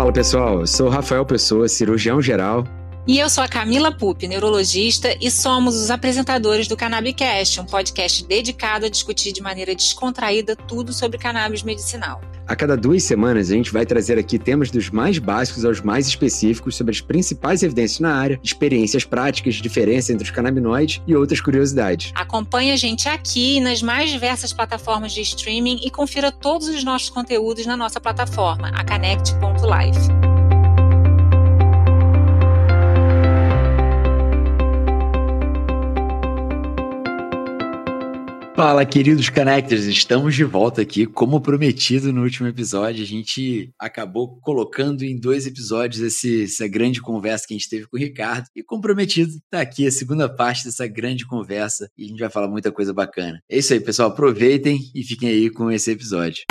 Fala pessoal, sou Rafael Pessoa, cirurgião geral. E eu sou a Camila Pupi, neurologista, e somos os apresentadores do Cannabicast, um podcast dedicado a discutir de maneira descontraída tudo sobre cannabis medicinal. A cada duas semanas, a gente vai trazer aqui temas dos mais básicos aos mais específicos sobre as principais evidências na área, experiências práticas, diferença entre os canabinoides e outras curiosidades. Acompanhe a gente aqui nas mais diversas plataformas de streaming e confira todos os nossos conteúdos na nossa plataforma, a Connect.life. Fala, queridos Connectors, estamos de volta aqui. Como prometido no último episódio, a gente acabou colocando em dois episódios esse, essa grande conversa que a gente teve com o Ricardo. E como prometido, tá aqui a segunda parte dessa grande conversa e a gente vai falar muita coisa bacana. É isso aí, pessoal. Aproveitem e fiquem aí com esse episódio.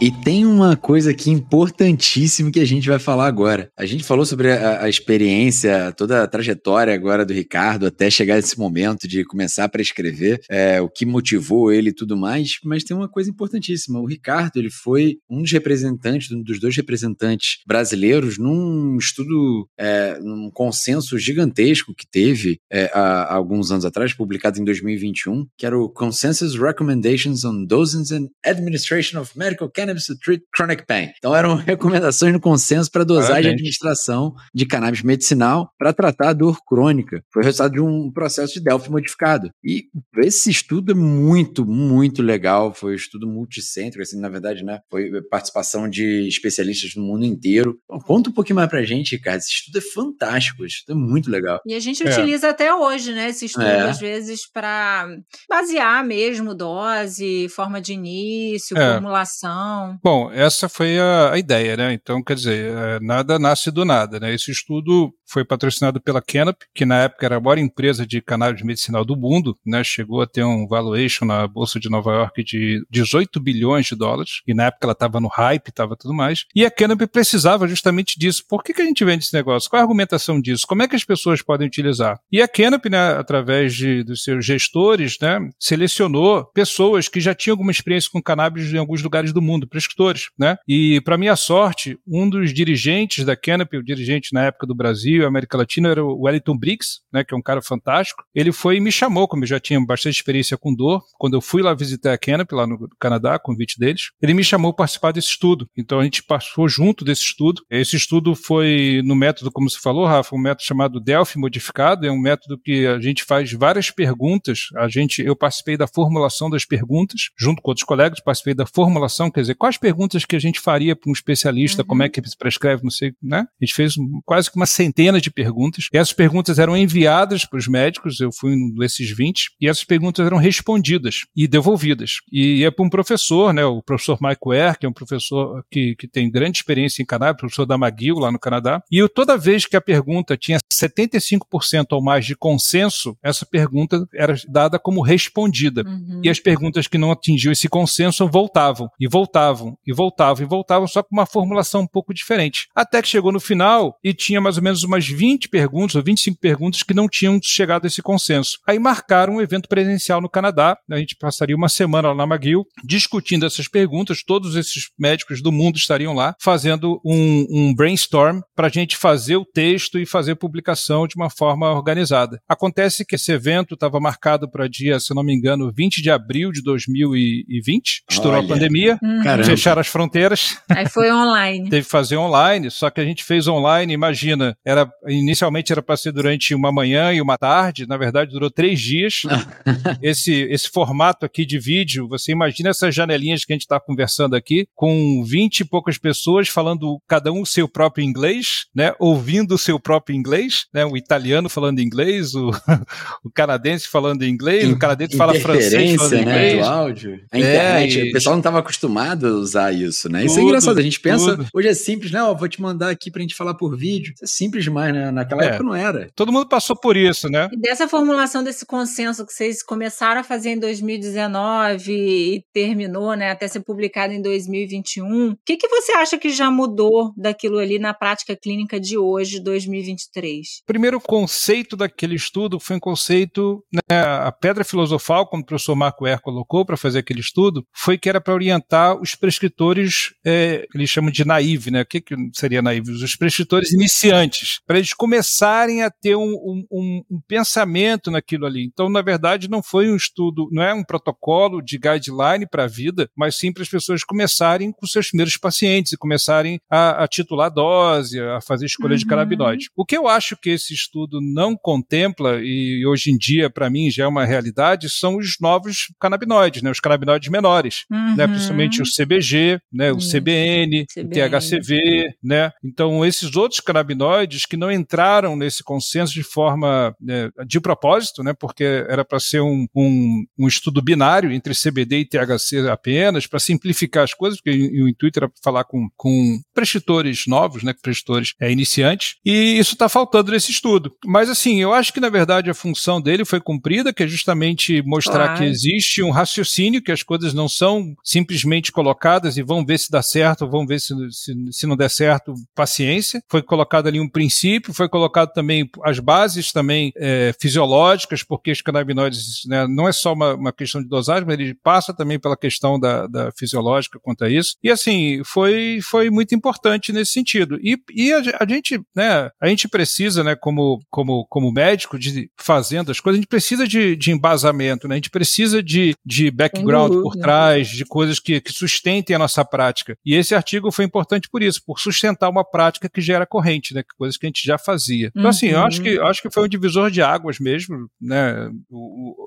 E tem uma coisa aqui importantíssima que a gente vai falar agora. A gente falou sobre a, a, experiência, toda a trajetória agora do Ricardo até chegar nesse momento de começar a prescrever, é, o que motivou ele e tudo mais, mas tem uma coisa importantíssima. O Ricardo, ele foi um dos representantes, um dos dois representantes brasileiros num estudo, é, num consenso gigantesco que teve é, há, alguns anos atrás, publicado em 2021, que era o Consensus Recommendations on Dosing and Administration of Medical Cannabis cannabis to treat chronic pain. Então eram recomendações no consenso para dosagem e administração de cannabis medicinal para tratar a dor crônica. Foi o resultado de um processo de Delphi modificado. E esse estudo é muito, muito legal. Foi um estudo multicêntrico, assim, na verdade, né? Foi participação de especialistas no mundo inteiro. Então, conta um pouquinho mais pra gente, cara. Esse estudo é fantástico, esse estudo é muito legal. E a gente é. utiliza até hoje, né, esse estudo, é. às vezes, para basear mesmo dose, forma de início, é. formulação. Bom, essa foi a, a ideia, né? Então, quer dizer, é, nada nasce do nada, né? Esse estudo foi patrocinado pela Canopy, que na época era a maior empresa de cannabis medicinal do mundo, né? Chegou a ter um valuation na bolsa de Nova York de 18 bilhões de dólares, e na época ela estava no hype, estava tudo mais. E a Canopy precisava justamente disso. Por que, que a gente vende esse negócio? Qual a argumentação disso? Como é que as pessoas podem utilizar? E a Canopy, né, através de, dos seus gestores, né, selecionou pessoas que já tinham alguma experiência com cannabis em alguns lugares do mundo, prescritores, né? E para minha sorte, um dos dirigentes da Canopy, o dirigente na época do Brasil, América Latina era o Wellington Briggs, né, que é um cara fantástico. Ele foi e me chamou, como eu já tinha bastante experiência com dor, quando eu fui lá visitar a Canopy, lá no Canadá, convite deles, ele me chamou para participar desse estudo. Então a gente passou junto desse estudo. Esse estudo foi no método, como você falou, Rafa, um método chamado Delphi modificado, é um método que a gente faz várias perguntas. A gente, eu participei da formulação das perguntas, junto com outros colegas, participei da formulação, quer dizer, quais perguntas que a gente faria para um especialista, uhum. como é que prescreve, não sei, né? A gente fez quase que uma centena de perguntas. Essas perguntas eram enviadas para os médicos, eu fui um desses 20, e essas perguntas eram respondidas e devolvidas. E ia para um professor, né, o professor Mike Ware, que é um professor que, que tem grande experiência em cannabis, professor da McGill, lá no Canadá. E toda vez que a pergunta tinha 75% ou mais de consenso, essa pergunta era dada como respondida. Uhum. E as perguntas que não atingiam esse consenso voltavam, e voltavam, e voltavam, e voltavam, só com uma formulação um pouco diferente. Até que chegou no final e tinha mais ou menos umas umas 20 perguntas ou 25 perguntas que não tinham chegado a esse consenso. Aí marcaram um evento presencial no Canadá, a gente passaria uma semana lá na McGill discutindo essas perguntas, todos esses médicos do mundo estariam lá fazendo um, um brainstorm para a gente fazer o texto e fazer publicação de uma forma organizada. Acontece que esse evento estava marcado para dia, se não me engano, 20 de abril de 2020, estourou Olha. a pandemia, uhum. fecharam as fronteiras. Aí foi online. Teve que fazer online, só que a gente fez online, imagina, era inicialmente era para ser durante uma manhã e uma tarde, na verdade durou três dias. esse, esse formato aqui de vídeo, você imagina essas janelinhas que a gente está conversando aqui, com vinte e poucas pessoas falando cada um o seu próprio inglês, né, ouvindo o seu próprio inglês, né, o italiano falando inglês, o, o canadense falando inglês, o canadense fala francês falando né, inglês. Do áudio. A internet, é, o pessoal não estava acostumado, usar isso, né? Isso é engraçado. A gente pensa, tudo. hoje é simples, né? Ó, vou te mandar aqui pra gente falar por vídeo. Isso é simples demais, né? Naquela é. época não era. Todo mundo passou por isso, né? E dessa formulação desse consenso que vocês começaram a fazer em 2019 e terminou, né? Até ser publicado em 2021. O que, que você acha que já mudou daquilo ali na prática clínica de hoje, 2023? Primeiro, o conceito daquele estudo foi um conceito, né, a pedra filosofal, como o professor Marco Er colocou para fazer aquele estudo, foi que era para orientar os prescritores, é, eles chamam de naive, né? O que, que seria naive? Os prescritores iniciantes, para eles começarem a ter um, um, um, um pensamento naquilo ali. Então, na verdade, não foi um estudo, não é um protocolo de guideline para a vida, mas sim para as pessoas começarem com seus primeiros pacientes e começarem a, a titular dose, a fazer escolha uhum. de canabinoide. O que eu acho que esse estudo não contempla, e hoje em dia, para mim, já é uma realidade, são os novos canabinoides, né? Os canabinoides menores, né? uhum. né? Principalmente o CBG, né? O CBN, CBN, o THCV, né? Então, esses outros canabinoides que não entraram nesse consenso de forma né, de propósito, né? Porque era para ser um, um, um, estudo binário entre CBD e THC apenas, para simplificar as coisas, porque o intuito era falar com, com prescritores novos, né? Prescritores é, iniciantes, e isso está faltando nesse estudo. Mas, assim, eu acho que, na verdade, a função dele foi cumprida, que é justamente mostrar claro. que existe um raciocínio, que as coisas não são simplesmente colocadas e vão ver se dá certo, vão ver se, se, se não der certo, paciência. Foi colocado ali um princípio, foi colocado também as bases também é, fisiológicas, porque os canabinoides né, não é só uma, uma, questão de dosagem, mas ele passa também pela questão da, da fisiológica quanto a isso. E assim, foi, foi muito importante nesse sentido. E, e a, a, gente, né, a gente precisa, né, como, como, como médico, de fazendo as coisas, a gente precisa de, de embasamento, né? A gente precisa de, de background por trás, de coisas que, que sustentem a nossa prática. E esse artigo foi importante por isso, por sustentar uma prática que já era corrente, né? Coisas que a gente já fazia. Então, assim, eu acho que, eu acho que foi um divisor de águas mesmo, né?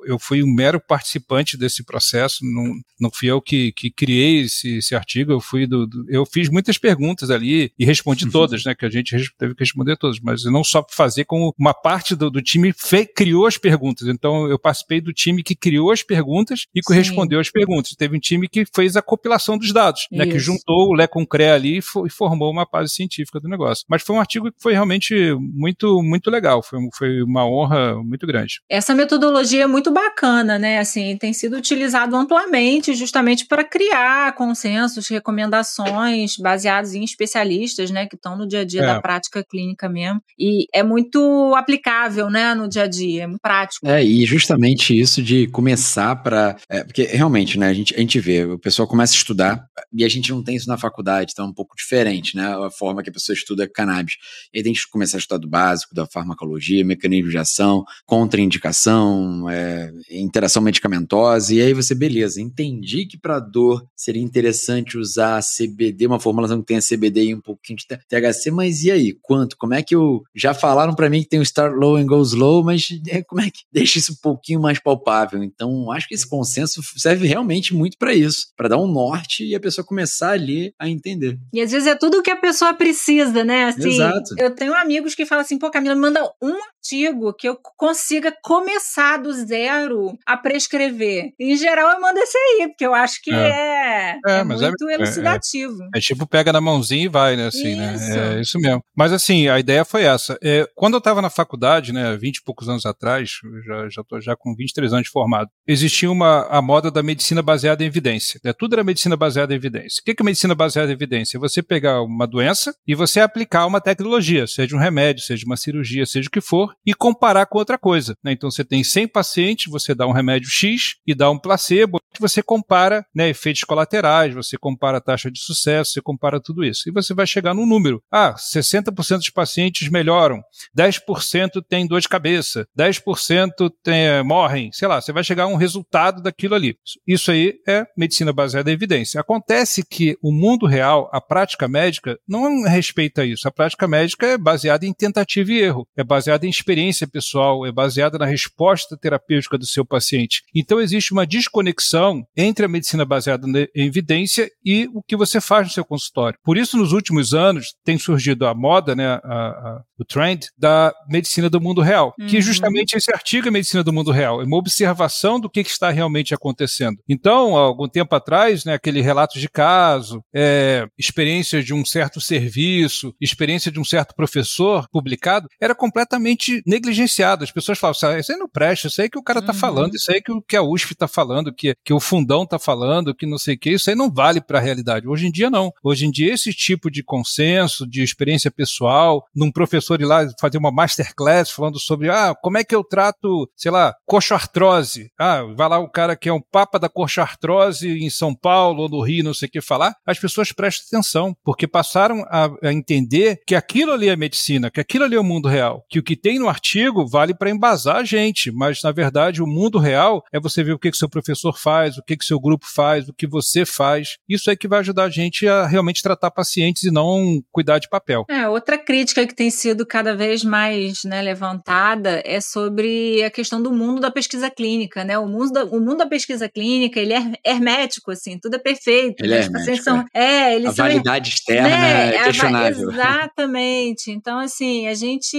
Eu fui um mero participante desse processo, não, não fui eu que, que criei esse, esse artigo, eu fui do, do, eu fiz muitas perguntas ali e respondi uhum. todas, né? Que a gente teve que responder todas, mas não só fazer como uma parte do, do time fe, criou as perguntas. Então, eu participei do time que criou as perguntas e que Sim. respondeu as perguntas. Teve um time que fez a compilação dos dados, né? Que juntou o Lé com o CRE ali e, e formou uma base científica do negócio. Mas foi um artigo que foi realmente muito, muito legal. Foi, foi uma honra muito grande. Essa metodologia é muito bacana, né? Assim, tem sido utilizado amplamente justamente para criar consensos, recomendações baseados em especialistas, né? Que estão no dia a dia é. da prática clínica mesmo. E é muito aplicável, né? No dia a dia, é muito prático. É, e justamente isso de começar para. É, porque realmente, né? A gente, a gente vê, o pessoal começa a estudar e a gente não tem isso na faculdade, então é um pouco diferente, né? A forma que a pessoa estuda cannabis. E aí tem que começar a estudar do básico, da farmacologia, mecanismo de ação, contraindicação, é, interação medicamentosa, e aí você, beleza, entendi que para dor seria interessante usar CBD, uma formulação que tenha CBD e um pouquinho de THC, mas e aí, quanto? Como é que eu. Já falaram para mim que tem o Start Low and Go Slow, mas é, como é que deixa isso um pouquinho mais palpável? Então, acho que esse consenso serve realmente muito para isso, para dar um norte e a pessoa começar ali a entender. E às vezes é tudo o que a pessoa precisa, né? Assim, Exato. Eu tenho amigos que falam assim, pô, Camila, me manda um artigo que eu consiga começar do zero a prescrever. Em geral, eu mando esse aí, porque eu acho que é, é, é, é muito é, elucidativo. É, tipo, pega na mãozinha e vai, né? Assim, né? isso. né? É isso mesmo. Mas assim, a ideia foi essa. quando eu estava na faculdade, né, 20 e poucos anos atrás, já, já tô já com 23 anos de formado, existia uma, a moda da medicina baseada em evidência. Né? Tudo era medicina baseada em evidência. O que é medicina baseada em evidência? É você pegar uma doença e você aplicar uma tecnologia, seja um remédio, seja uma cirurgia, seja o que for, e comparar com outra coisa. Né? Então você tem 100 pacientes, você dá um remédio X e dá um placebo, você compara né, efeitos colaterais, você compara a taxa de sucesso, você compara tudo isso. E você vai chegar num número. Ah, 60% dos pacientes melhoram, 10% tem dor de cabeça, 10% tem, morrem, sei lá, você vai chegar a um resultado daquilo ali. Isso aí é medicina baseada em evidência. Acontece que o mundo real, a prática médica, não respeita isso. A prática médica é baseada em tentativa e erro, é baseada em experiência pessoal, é baseada na resposta terapêutica do seu paciente. Então existe uma desconexão entre a medicina baseada em evidência e o que você faz no seu consultório. Por isso, nos últimos anos, tem surgido a moda, né, a, a, o trend da medicina do mundo real, uhum. que justamente esse artigo é medicina do mundo real, é uma observação do que, que está realmente acontecendo. Então, há algum tempo atrás, né, aquele relato de caso, é, experiência de um certo serviço, experiência de um certo professor publicado, era completamente negligenciado. As pessoas falavam, ah, isso aí não presta, isso aí que o cara está uhum. falando, isso aí que, que a USP está falando, que, que o fundão está falando, que não sei o que, isso aí não vale para a realidade. Hoje em dia, não. Hoje em dia, esse tipo de consenso, de experiência pessoal, num professor ir lá fazer uma masterclass falando sobre, ah, como é que eu trato, sei lá, coxoartrose. Ah, vai lá o cara que é um papa da coxoartrose em São Paulo ou no Rio, não sei o que falar. As pessoas prestam atenção, porque passaram a, a entender que aquilo ali é medicina, que aquilo ali é o mundo real, que o que tem no artigo vale para embasar a gente, mas na verdade o mundo real é você ver o que que seu professor faz, o que que seu grupo faz, o que você faz. Isso é que vai ajudar a gente a realmente tratar pacientes e não cuidar de papel. É, outra crítica que tem sido cada vez mais né, levantada é sobre a questão do mundo da pesquisa clínica, né? O mundo da, o mundo da pesquisa clínica, ele é hermético, assim, tudo é perfeito. Ele né? é hermético, são, é. é eles a são, validade externa né? é questionável. Exatamente. Então, assim, a gente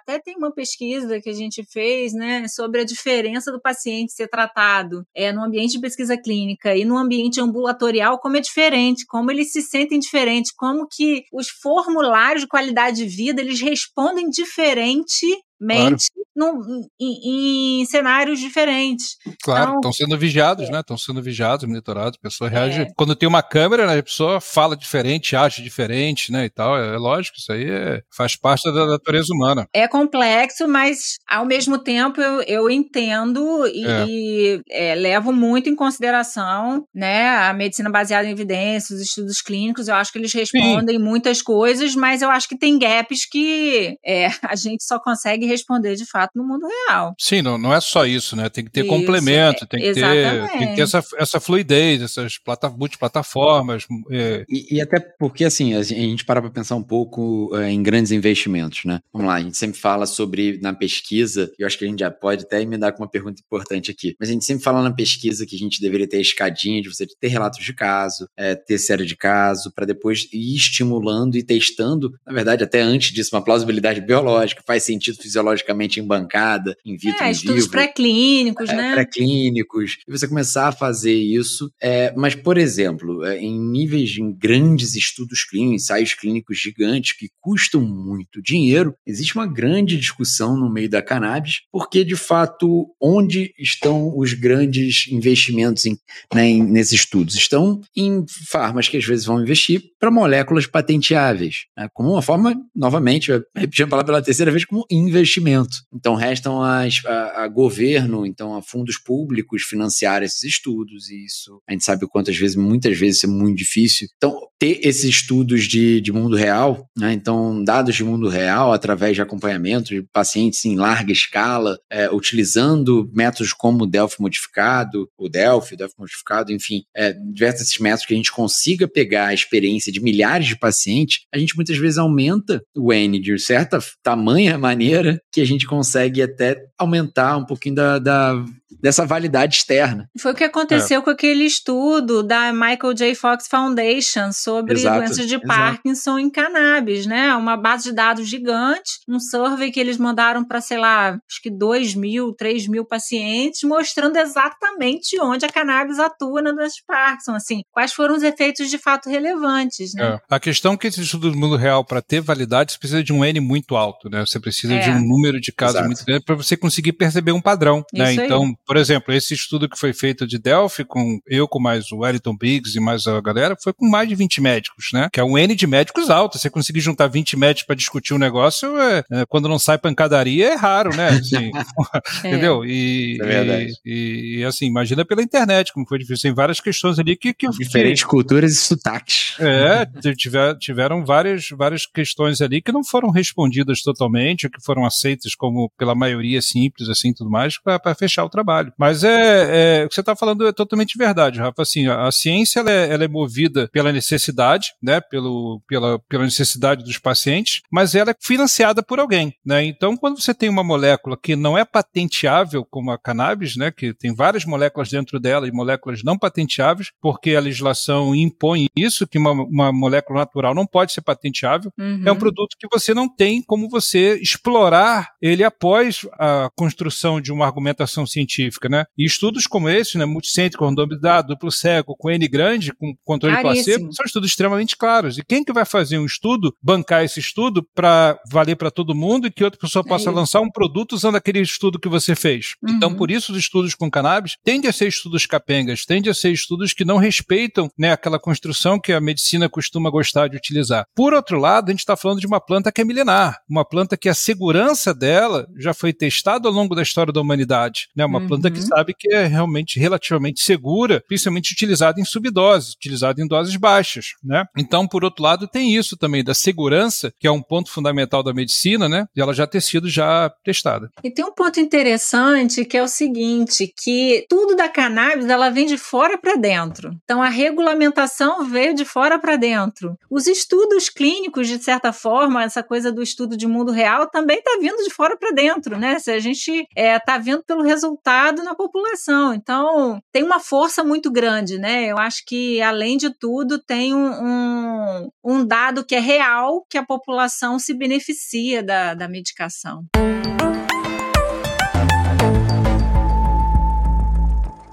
até tem uma pesquisa que a gente fez, né, sobre a diferença do paciente ser tratado é, no ambiente de pesquisa clínica e no ambiente ambulatorial, como é diferente, como eles se sentem diferentes, como que os formulários de qualidade de vida, eles respondem diferente mente claro. no, em, em, cenários diferentes. Claro, estão sendo vigiados, é. né? Estão sendo vigiados, monitorados. A pessoa reage. É. Quando tem uma câmera, né, a pessoa fala diferente, age diferente, né? E tal. É, é lógico, isso aí é, faz parte da natureza humana. É complexo, mas ao mesmo tempo eu, eu entendo e, é. e é, levo muito em consideração né, a medicina baseada em evidências, os estudos clínicos. Eu acho que eles respondem Sim. muitas coisas, mas eu acho que tem gaps que a gente só consegue responder de fato no mundo real. Sim, não, não é só isso, né? Tem que ter isso, complemento, tem que ter, tem que ter essa, essa fluidez, essas plata, multiplataformas. É. E, e, até porque, assim, a gente para para pensar um pouco é, em grandes investimentos, né? Vamos lá, a gente sempre fala sobre, na pesquisa, eu acho que a gente já pode até emendar com uma pergunta importante aqui, mas a gente sempre fala na pesquisa que a gente deveria ter a escadinha de você ter relatos de caso, é, ter série de caso, para depois ir estimulando e testando, na verdade, até antes disso, uma plausibilidade biológica, faz sentido fisiológico fisiologicamente em bancada, in vitro, é, em estudos pré-clínicos, é, né? Pré-clínicos. E você começar a fazer isso. É, mas, por exemplo, é, em níveis de grandes estudos clínicos, ensaios clínicos gigantes que custam muito dinheiro, existe uma grande discussão no meio da cannabis, porque, de fato, onde estão os grandes investimentos em, né, em, nesses estudos? Estão em farmas que às vezes vão investir para moléculas patenteáveis, né, como uma forma, novamente, repetindo a palavra pela terceira vez, como investimento investimento. Então, restam as, a, a, governo, então a fundos públicos financiar esses estudos, e isso a gente sabe quantas vezes, muitas vezes, é muito difícil. Então, ter esses estudos de, de mundo real, né? então, dados de mundo real através de acompanhamento de pacientes em larga escala, é, utilizando métodos como o Delphi modificado, o Delphi, o Delphi modificado, enfim, é, diversos esses métodos que a gente consiga pegar a experiência de milhares de pacientes, a gente muitas vezes aumenta o N de certa tamanha maneira que a gente consegue até aumentar um pouquinho da, da dessa validade externa. Foi o que aconteceu é. com aquele estudo da Michael J. Fox Foundation sobre exato, doenças de Parkinson em cannabis, né? Uma base de dados gigante, um survey que eles mandaram para, sei lá, acho que 2 mil, 3 mil pacientes, mostrando exatamente onde a cannabis atua na doença de Parkinson, assim, quais foram os efeitos de fato relevantes, né? É. A questão é que esse estudo do mundo real, para ter validade, você precisa de um N muito alto, né? Você precisa é. de um número de casos exato. muito grande para você conseguir perceber um padrão, né? Então, por exemplo, esse estudo que foi feito de Delphi, com eu, com mais o Wellington Biggs e mais a galera, foi com mais de 20 médicos, né? Que é um N de médicos alto. Você conseguir juntar 20 médicos para discutir um negócio, é, é, quando não sai pancadaria, é raro, né? Assim, é. Entendeu? E, é e, e, assim, imagina pela internet como foi difícil. Tem várias questões ali que. que Diferentes que, culturas e sotaques. É, tiver, tiveram várias, várias questões ali que não foram respondidas totalmente, que foram aceitas como pela maioria simples, assim, tudo mais, para fechar o trabalho. Mas é, é, o que você está falando é totalmente verdade, Rafa. Assim, a, a ciência ela é, ela é, movida pela necessidade, né, pelo, pela, pela necessidade dos pacientes, mas ela é financiada por alguém, né? Então, quando você tem uma molécula que não é patenteável, como a cannabis, né, que tem várias moléculas dentro dela e moléculas não patenteáveis, porque a legislação impõe isso, que uma, uma molécula natural não pode ser patenteável, uhum. é um produto que você não tem como você explorar ele após a construção de uma argumentação científica, né? E estudos como esse, né, multicêntrico, randomizado, duplo cego, com N grande, com controle Caríssimo. placebo, são estudos extremamente claros. E quem que vai fazer um estudo, bancar esse estudo para valer para todo mundo e que outra pessoa possa é lançar um produto usando aquele estudo que você fez? Uhum. Então, por isso, os estudos com cannabis tendem a ser estudos capengas, tendem a ser estudos que não respeitam né, aquela construção que a medicina costuma gostar de utilizar. Por outro lado, a gente está falando de uma planta que é milenar, uma planta que a segurança dela já foi testada ao longo da história da humanidade. Né? Uma uhum. planta que sabe que é realmente relativamente segura, principalmente utilizada em subdoses, utilizada em doses baixas. Né? Então, por outro lado, tem isso também da segurança, que é um ponto fundamental da medicina, né? de ela já ter sido já testada. E tem um ponto interessante que é o seguinte, que tudo da cannabis ela vem de fora para dentro. Então, a regulamentação veio de fora para dentro. Os estudos clínicos, de certa forma, essa coisa do estudo de mundo real também está vindo de fora para dentro, né? Se a gente está é, tá vendo pelo resultado na população. Então, tem uma força muito grande, né? Eu acho que, além de tudo, tem um, um, um dado que é real que a população se beneficia da, da medicação.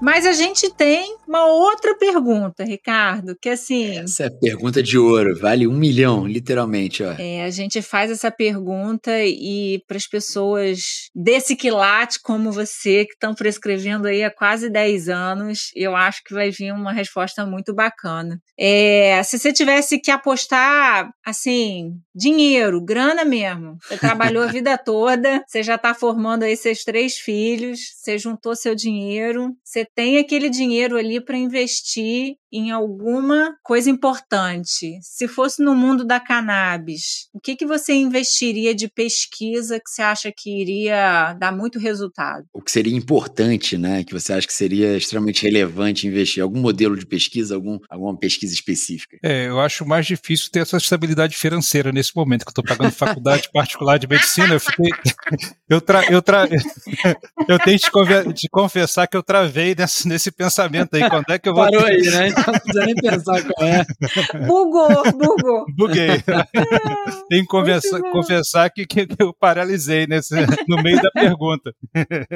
Mas a gente tem uma outra pergunta, Ricardo, que assim. Essa é a pergunta de ouro, vale um milhão, literalmente, ó. É, a gente faz essa pergunta e para as pessoas desse quilate como você, que estão prescrevendo aí há quase 10 anos, eu acho que vai vir uma resposta muito bacana. É, se você tivesse que apostar, assim, dinheiro, grana mesmo, você trabalhou a vida toda, você já está formando aí seus três filhos, você juntou seu dinheiro, você tem aquele dinheiro ali para investir em alguma coisa importante. Se fosse no mundo da cannabis, o que, que você investiria de pesquisa que você acha que iria dar muito resultado? O que seria importante, né? Que você acha que seria extremamente relevante investir? Algum modelo de pesquisa, algum, alguma pesquisa específica? É, eu acho mais difícil ter essa estabilidade financeira nesse momento, que eu estou pagando faculdade particular de medicina. Eu fiquei. Eu, tra, eu, tra, eu tenho de, de confessar que eu travei nesse, nesse pensamento aí. Quando é que eu vou. Parou aí, né? não precisa nem pensar qual é. Bugou, bugou. Buguei. Tem que confessar, confessar que, que, eu paralisei nesse, no meio da pergunta.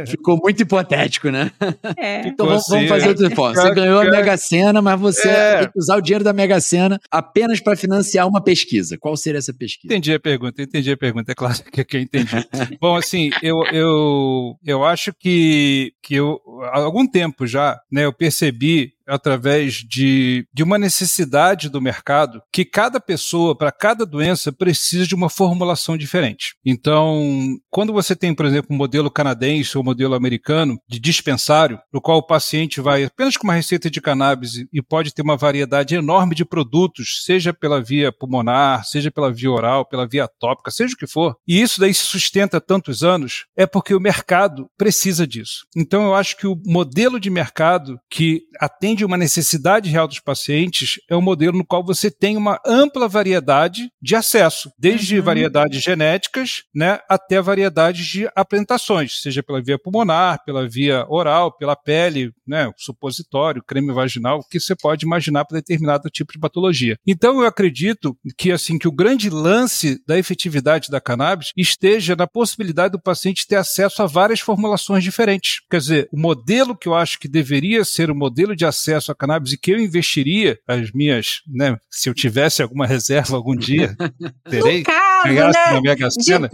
Ficou muito hipotético, né? É. Então vamos, vamos, fazer outro ponto. Você ganhou a Mega Sena, mas você é. tem que usar o dinheiro da Mega Sena apenas para financiar uma pesquisa. Qual seria essa pesquisa? Entendi a pergunta, entendi a pergunta. É claro que, que eu entendi. Bom, assim, eu, eu, eu acho que, que eu, há algum tempo já, né, eu percebi através de, de uma necessidade do mercado que cada pessoa, para cada doença, precisa de uma formulação diferente. Então, quando você tem, por exemplo, um modelo canadense ou um modelo americano de dispensário, no qual o paciente vai apenas com uma receita de cannabis e pode ter uma variedade enorme de produtos, seja pela via pulmonar, seja pela via oral, pela via tópica, seja o que for, e isso daí se sustenta tantos anos, é porque o mercado precisa disso. Então, eu acho que o modelo de mercado que atende atende uma necessidade real dos pacientes é um modelo no qual você tem uma ampla variedade de acesso, desde uhum. variedades genéticas né, até variedades de apresentações, seja pela via pulmonar, pela via oral, pela pele, né, supositório, creme vaginal, o que você pode imaginar para determinado tipo de patologia. Então eu acredito que assim que o grande lance da efetividade da cannabis esteja na possibilidade do paciente ter acesso a várias formulações diferentes. Quer dizer, o modelo que eu acho que deveria ser o modelo de acesso acesso a cannabis e que eu investiria as minhas, né, se eu tivesse alguma reserva algum dia, terei, né? na Mega Sena,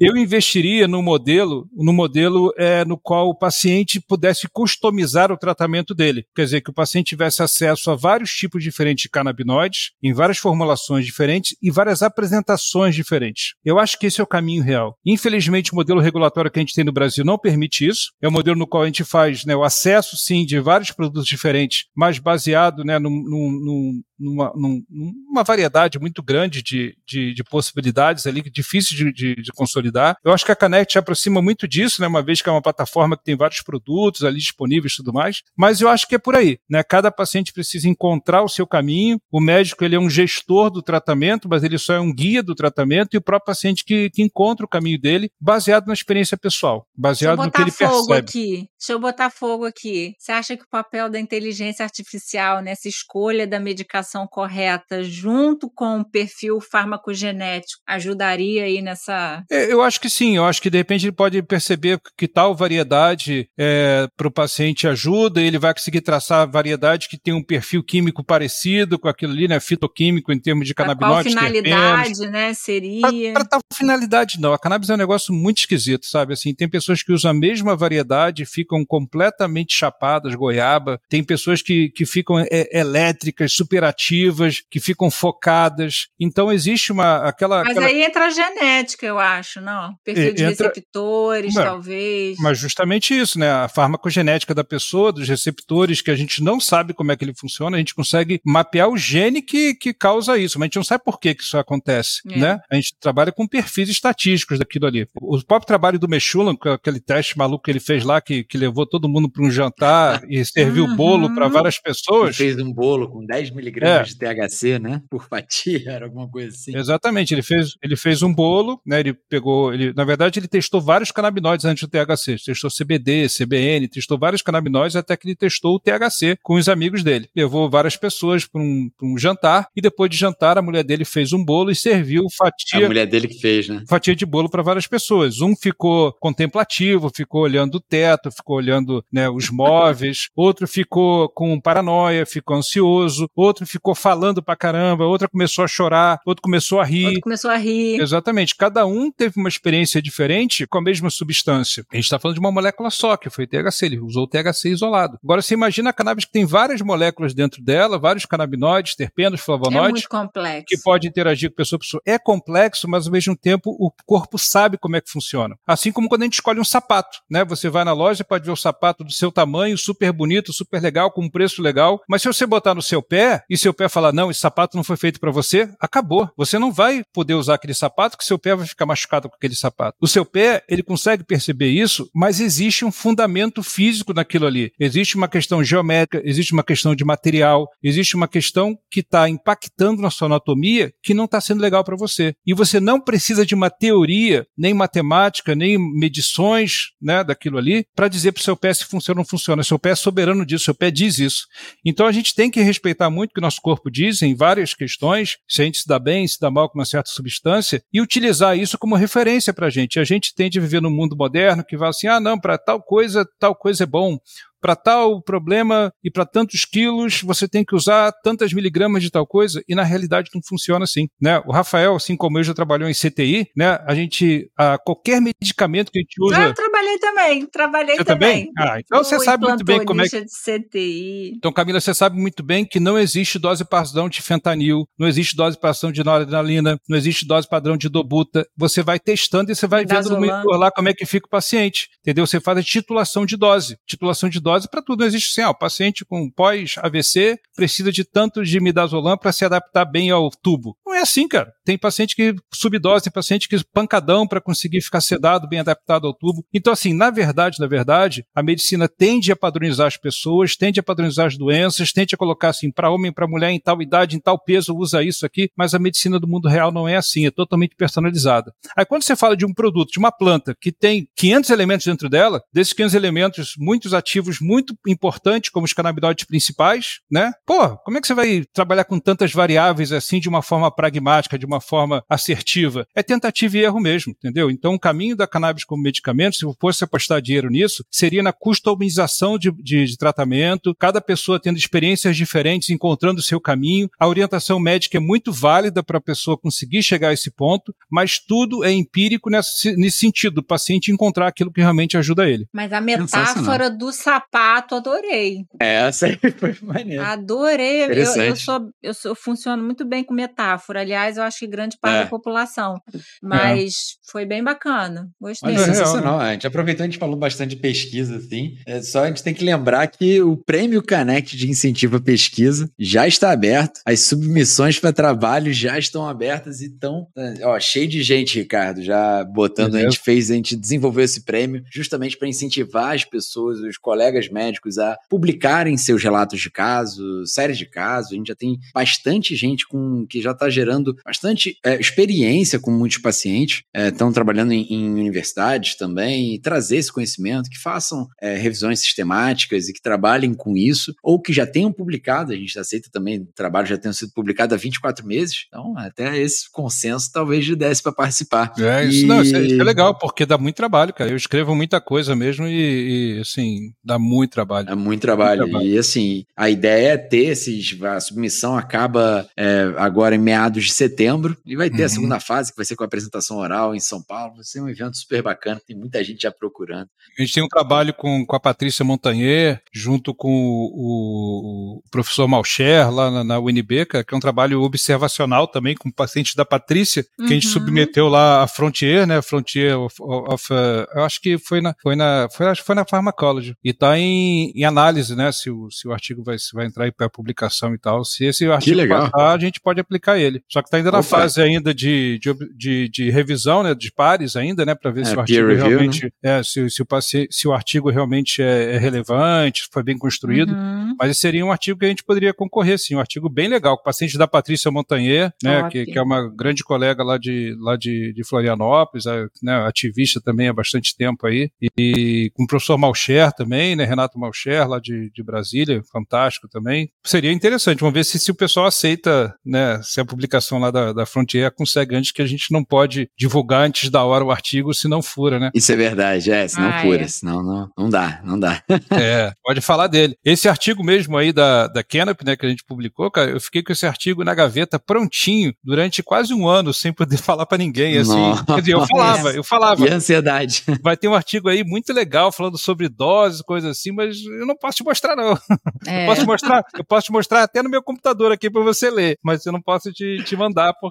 eu investiria no modelo, no modelo é, no qual o paciente pudesse customizar o tratamento dele. Quer dizer, que o paciente tivesse acesso a vários tipos diferentes de canabinoides, em várias formulações diferentes e várias apresentações diferentes. Eu acho que esse é o caminho real. Infelizmente, o modelo regulatório que a gente tem no Brasil não permite isso. É um modelo no qual a gente faz né, o acesso, sim, de vários produtos diferentes, mas baseado né, num, num, numa, numa variedade muito grande de, de, de possibilidades ali, difícil de, de, de, consolidar. Eu acho que a Connect aproxima muito disso, né? Uma vez que é uma plataforma que tem vários produtos ali disponíveis e tudo mais. Mas eu acho que é por aí, né? Cada paciente precisa encontrar o seu caminho. O médico ele é um gestor do tratamento, mas ele só é um guia do tratamento e o próprio paciente que, que encontra o caminho dele, baseado na experiência pessoal, baseado no que ele fogo percebe. Aqui. Deixa eu botar fogo aqui. Você acha que o papel da inteligência artificial nessa escolha da medicação correta, junto com o perfil farmacogenético, ajudaria aí nessa? É, eu acho que sim. Eu acho que de repente ele pode perceber que tal variedade é, para o paciente ajuda, ele vai conseguir traçar variedade que tem um perfil químico parecido com aquilo ali, né? Fitoquímico em termos de canabinoides. Qual finalidade, terpenos. né? Seria. Para tal finalidade, não. A cannabis é um negócio muito esquisito, sabe? Assim, tem pessoas que usam a mesma variedade e ficam completamente chapadas, goiaba. Tem pessoas que, que ficam é, elétricas, superativas, que ficam focadas. Então existe uma aquela. Mas aquela... aí entra a genética, eu acho, não? Perfil de entra... receptores, não, talvez. Mas justamente isso, né? A farmacogenética da pessoa, dos receptores, que a gente não sabe como é que ele funciona, a gente consegue mapear o gene que, que causa isso, mas a gente não sabe por que, que isso acontece, é. né? A gente trabalha com perfis estatísticos daquilo ali. O próprio trabalho do Meshulam, aquele teste maluco que ele fez lá, que, que levou todo mundo para um jantar e serviu uhum. bolo para várias pessoas. Ele fez um bolo com 10 miligramas é. de THC, né? Por fatia, era alguma coisa assim. Exatamente, ele fez, ele fez um bolo, né? Ele pegou, ele, na verdade, ele testou vários canabinoides antes do THC. Ele testou CBD, CBN, testou vários canabinoides até que ele testou o THC com os amigos dele. Levou várias pessoas para um, um jantar e depois de jantar a mulher dele fez um bolo e serviu fatia. A mulher dele que fez, né? Fatia de bolo para várias pessoas. Um ficou contemplativo, ficou olhando o teto, ficou olhando né, os móveis, outro ficou com paranoia, ficou ansioso, outro ficou falando pra caramba, outra começou a chorar, outro começou a rir. Outro começou a rir. Exatamente. Cada um teve uma experiência diferente com a mesma substância. A gente está falando de uma molécula só, que foi THC. Ele usou o THC isolado. Agora, você imagina a cannabis que tem várias moléculas dentro dela, vários canabinoides, terpenos, flavonoides. É muito complexo. Que pode interagir com pessoa a pessoa. É complexo, mas ao mesmo tempo o corpo sabe como é que funciona. Assim como quando a gente escolhe um sapato, né? Você vai na loja, pode ver o sapato do seu tamanho, super bonito, super legal, com um preço legal, mas se você botar no seu pé e seu pé falar, não, esse sapato não foi feito para você, acabou. Você não vai poder usar aquele sapato, que seu pé vai ficar machucado com aquele sapato. O seu pé, ele consegue perceber isso, mas existe um fundamento físico naquilo ali. Existe uma questão geométrica, existe uma questão de material, existe uma questão que está impactando na sua anatomia que não está sendo legal para você. E você não precisa de uma teoria, nem matemática, nem medições né, daquilo ali, para dizer para o seu pé se funciona ou não funciona. Seu pé é soberano disso, seu pé diz isso. Então a gente tem que respeitar muito o que nosso corpo diz em várias questões, se a gente se dá bem, se dá mal com uma certa substância, e utilizar isso como referência para a gente. A gente tende a viver num mundo moderno que vai assim, ah, não, para tal coisa, tal coisa é bom para tal problema e para tantos quilos você tem que usar tantas miligramas de tal coisa e na realidade não funciona assim, né? O Rafael, assim como eu já trabalhou em CTI, né? A gente, a, qualquer medicamento que a gente usa... Eu trabalhei também, trabalhei você também. também? Ah, então você sabe muito bem como é que... de CTI. Então, Camila, você sabe muito bem que não existe dose padrão de fentanil, não existe dose padrão de noradrenalina, não existe dose padrão de dobuta. Você vai testando e você vai vendo no monitor lá como é que fica o paciente, entendeu? Você faz a titulação de dose. Titulação de dose dose para tudo. Não existe assim, ah, o paciente com pós-AVC precisa de tanto de midazolam para se adaptar bem ao tubo. Não é assim, cara. Tem paciente que subdose, tem paciente que pancadão para conseguir ficar sedado, bem adaptado ao tubo. Então, assim, na verdade, na verdade, a medicina tende a padronizar as pessoas, tende a padronizar as doenças, tende a colocar assim, para homem, para mulher, em tal idade, em tal peso, usa isso aqui, mas a medicina do mundo real não é assim, é totalmente personalizada. Aí quando você fala de um produto, de uma planta que tem 500 elementos dentro dela, desses 500 elementos, muitos ativos muito importantes, como os canabinoides principais, né? Pô, como é que você vai trabalhar com tantas variáveis assim de uma forma pragmática, de uma forma assertiva? É tentativa e erro mesmo, entendeu? Então, o caminho da cannabis como medicamento, se fosse apostar dinheiro nisso, seria na customização de, de, de tratamento, cada pessoa tendo experiências diferentes, encontrando o seu caminho. A orientação médica é muito válida para a pessoa conseguir chegar a esse ponto, mas tudo é empírico nesse, nesse sentido, o paciente encontrar aquilo que realmente ajuda ele. Mas a metáfora do sapato adorei. É, essa aí foi maneiro. Adorei. Eu, eu, sou, eu, sou, eu funciono muito bem com metáfora. Aliás, eu acho que grande parte é. da população. Mas é. foi bem bacana. Gostei. Mas é sensacional. A gente aproveitou, a gente falou bastante de pesquisa, assim. É só a gente tem que lembrar que o Prêmio Canect de Incentivo à Pesquisa já está aberto. As submissões para trabalho já estão abertas e estão, ó, cheio de gente, Ricardo, já botando. A gente fez, a gente desenvolveu esse prêmio justamente para incentivar as pessoas, os colegas médicos, a publicarem seus relatos de caso, séries de casos. A gente já tem bastante gente com que já está gerando bastante é, experiência com muitos pacientes, estão é, trabalhando em, em, universidades também, e trazer esse conhecimento, que façam é, revisões sistemáticas e que trabalhem com isso, ou que já tenham publicado, a gente aceita também trabalho já tenha sido publicado há 24 meses, então até esse consenso talvez lhe desse para participar. É, isso, e... não, isso, é, isso, é, legal, porque dá muito trabalho, cara. Eu escrevo muita coisa mesmo e, e assim, dá muito trabalho. É muito trabalho. muito trabalho. E assim, a ideia é ter esses. A submissão acaba é, agora em meados de setembro e vai ter uhum. a segunda fase, que vai ser com a apresentação oral em São Paulo. Vai ser um evento super bacana, tem muita gente já procurando. A gente tem um trabalho com, com a Patrícia Montagnier, junto com o, o professor Malcher, lá na, na UNB, que é um trabalho observacional também com pacientes da Patrícia, que uhum. a gente uhum. submeteu lá a Frontier, né? Frontier of, of uh, eu acho que foi na, foi na, foi, acho que foi na Pharmacology. E está em, em análise, né? Se o, se o artigo vai, se vai entrar para publicação e tal. Se esse artigo passar, a gente pode aplicar ele. Só que está ainda na Opa. Fase ainda de, de, de, de, revisão, né? De pares ainda, né? Para ver é, se o artigo review, realmente, né? é, se, se, o, se o artigo realmente é, é relevante, foi bem construído. Uhum. Mas seria um artigo que a gente poderia concorrer, sim. Um artigo bem legal, com paciente da Patrícia Montagnier, né? Que, que, é uma grande colega lá de, lá de, de Florianópolis, né, ativista também há bastante tempo aí, e, e com o professor Malcher também, né? Renato Malcher, lá de, de Brasília, fantástico também. Seria interessante, vamos ver se, se o pessoal aceita, né? Se a publicação lá da, da Frontier consegue antes, que a gente não pode divulgar antes da hora o artigo, se não fura, né? Isso é verdade, é, se não ah, fura, é. senão não, não dá, não dá. é, pode falar dele. Esse artigo mesmo aí da, da Canopy, né, que a gente publicou, cara, eu fiquei com esse artigo na gaveta prontinho durante quase um ano, sem poder falar para ninguém, assim. Nossa. Quer dizer, eu falava, eu falava. E ansiedade. Vai ter um artigo aí muito legal falando sobre doses, coisas assim, mas eu não posso te mostrar, não. É. Eu posso te mostrar, eu posso te mostrar até no meu computador aqui para você ler, mas eu não posso te, te mandar porque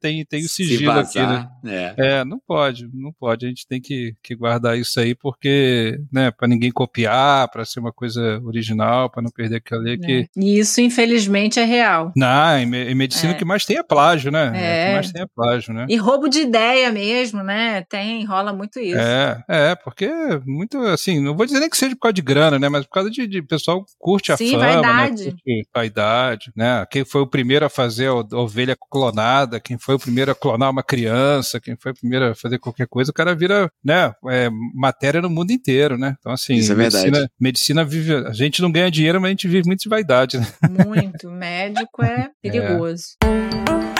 tem, tem o sigilo Se aqui, né? É. é. não pode, não pode. A gente tem que, que guardar isso aí porque, né, para ninguém copiar, para ser uma coisa original, para não perder aquilo ali que. É. E isso, infelizmente, é real. Não, em, em medicina é. o que mais tem é plágio, né? É. O que mais tem é plágio, né? E roubo de ideia mesmo, né? Tem, rola muito isso. É, é, porque muito assim, não vou dizer nem que seja por causa de grana, né? Mas por causa de, de pessoal curte a Sim, fama, né? vaidade. né? Curte vaidade, né? Quem foi o primeiro a fazer a ovelha clonada, quem foi o primeiro a clonar uma criança, quem foi o primeiro a fazer qualquer coisa, o cara vira, né? É, matéria no mundo inteiro, né? Então, assim, Isso é medicina, verdade. medicina vive. A gente não ganha dinheiro, mas a gente vive muito de vaidade, né? Muito. Médico é perigoso. É.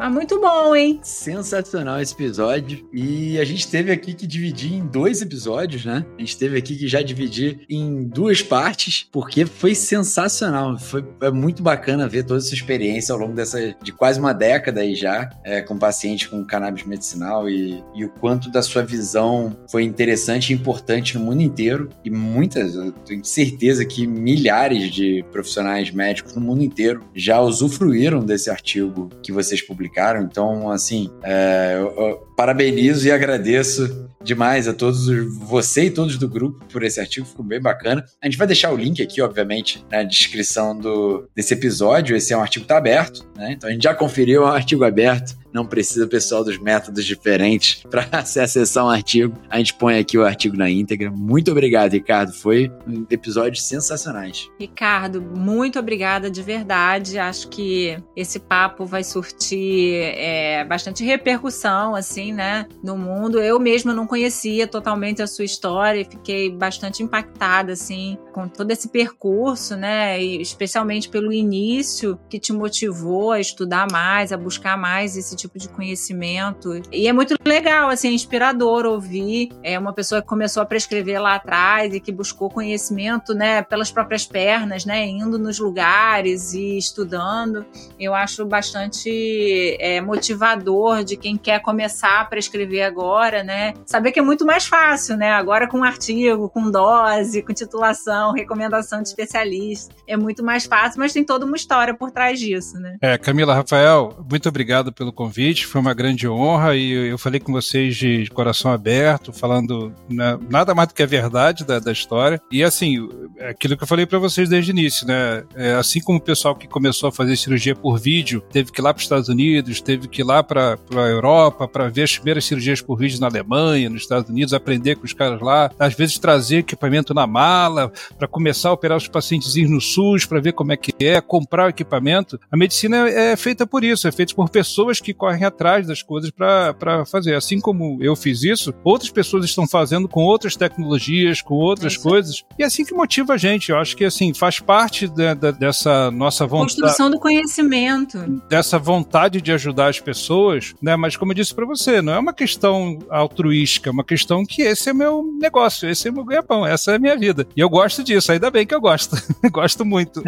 Ah, muito bom, hein? Sensacional esse episódio. E a gente teve aqui que dividir em dois episódios, né? A gente teve aqui que já dividir em duas partes, porque foi sensacional. Foi é muito bacana ver toda essa experiência ao longo dessa de quase uma década aí já, é, com pacientes com cannabis medicinal e, e o quanto da sua visão foi interessante e importante no mundo inteiro. E muitas, eu tenho certeza que milhares de profissionais médicos no mundo inteiro já usufruíram desse artigo que vocês publicaram publicaram. Então, assim, é, eu, eu parabenizo e agradeço demais a todos, você e todos do grupo por esse artigo, ficou bem bacana. A gente vai deixar o link aqui, obviamente, na descrição do, desse episódio. Esse é um artigo está aberto, né? Então a gente já conferiu, é um artigo aberto não precisa pessoal dos métodos diferentes para se acessar um artigo. A gente põe aqui o artigo na íntegra. Muito obrigado, Ricardo. Foi um episódio sensacionais. Ricardo, muito obrigada de verdade. Acho que esse papo vai surtir é, bastante repercussão, assim, né, no mundo. Eu mesma não conhecia totalmente a sua história e fiquei bastante impactada, assim, com todo esse percurso, né, e especialmente pelo início que te motivou a estudar mais, a buscar mais esse tipo de conhecimento. E é muito legal, assim, é inspirador ouvir é uma pessoa que começou a prescrever lá atrás e que buscou conhecimento, né, pelas próprias pernas, né, indo nos lugares e estudando. Eu acho bastante é, motivador de quem quer começar a prescrever agora, né, saber que é muito mais fácil, né, agora com artigo, com dose, com titulação, recomendação de especialista, é muito mais fácil, mas tem toda uma história por trás disso, né. É, Camila, Rafael, muito obrigado pelo convite, foi uma grande honra e eu falei com vocês de coração aberto, falando né, nada mais do que a verdade da, da história. E assim, é aquilo que eu falei para vocês desde o início, né? É, assim como o pessoal que começou a fazer cirurgia por vídeo teve que ir lá para os Estados Unidos, teve que ir lá para a Europa para ver as primeiras cirurgias por vídeo na Alemanha, nos Estados Unidos, aprender com os caras lá, às vezes trazer equipamento na mala para começar a operar os pacientes no SUS para ver como é que é, comprar o equipamento. A medicina é feita por isso, é feita por pessoas que correm atrás das coisas para fazer. Assim como eu fiz isso, outras pessoas estão fazendo com outras tecnologias, com outras é coisas. E é assim que motiva a gente. Eu acho que assim faz parte de, de, dessa nossa vontade. Construção do conhecimento. Dessa vontade de ajudar as pessoas, né? Mas como eu disse para você, não é uma questão altruística, é uma questão que esse é meu negócio, esse é meu ganha-pão, essa é a minha vida. E eu gosto disso, ainda bem que eu gosto. gosto muito.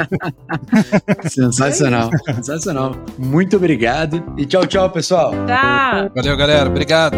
Sensacional. Sensacional. Muito obrigado e tchau, Tchau, pessoal. Tchau. Valeu, galera. Obrigado.